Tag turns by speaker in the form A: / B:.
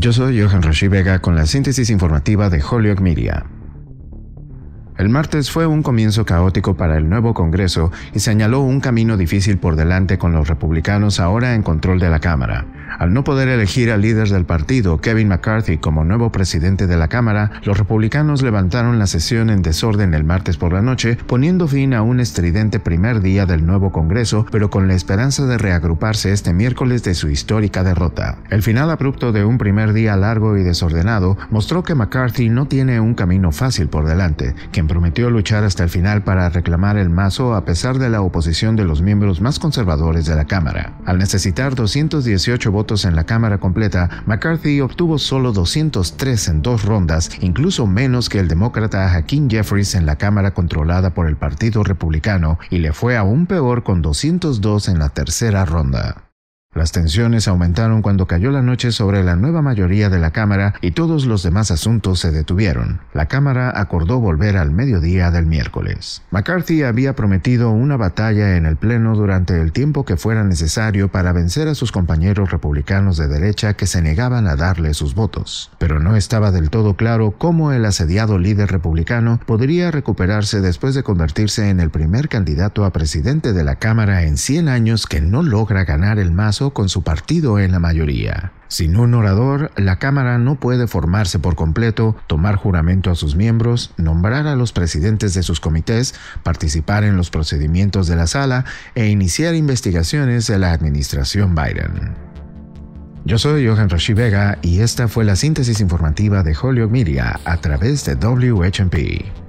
A: Yo soy Johan Rashi Vega con la síntesis informativa de Holyoke Media. El martes fue un comienzo caótico para el nuevo Congreso y señaló un camino difícil por delante con los republicanos ahora en control de la Cámara. Al no poder elegir al líder del partido, Kevin McCarthy, como nuevo presidente de la Cámara, los republicanos levantaron la sesión en desorden el martes por la noche, poniendo fin a un estridente primer día del nuevo Congreso, pero con la esperanza de reagruparse este miércoles de su histórica derrota. El final abrupto de un primer día largo y desordenado mostró que McCarthy no tiene un camino fácil por delante, que prometió luchar hasta el final para reclamar el mazo a pesar de la oposición de los miembros más conservadores de la Cámara. Al necesitar 218 votos en la Cámara completa, McCarthy obtuvo solo 203 en dos rondas, incluso menos que el demócrata Hakeem Jeffries en la Cámara controlada por el Partido Republicano, y le fue aún peor con 202 en la tercera ronda. Las tensiones aumentaron cuando cayó la noche sobre la nueva mayoría de la Cámara y todos los demás asuntos se detuvieron. La Cámara acordó volver al mediodía del miércoles. McCarthy había prometido una batalla en el Pleno durante el tiempo que fuera necesario para vencer a sus compañeros republicanos de derecha que se negaban a darle sus votos. Pero no estaba del todo claro cómo el asediado líder republicano podría recuperarse después de convertirse en el primer candidato a presidente de la Cámara en 100 años que no logra ganar el con su partido en la mayoría. Sin un orador, la Cámara no puede formarse por completo, tomar juramento a sus miembros, nombrar a los presidentes de sus comités, participar en los procedimientos de la sala e iniciar investigaciones de la administración Biden. Yo soy Johan Rashi Vega y esta fue la síntesis informativa de Holyoke Media a través de WHMP.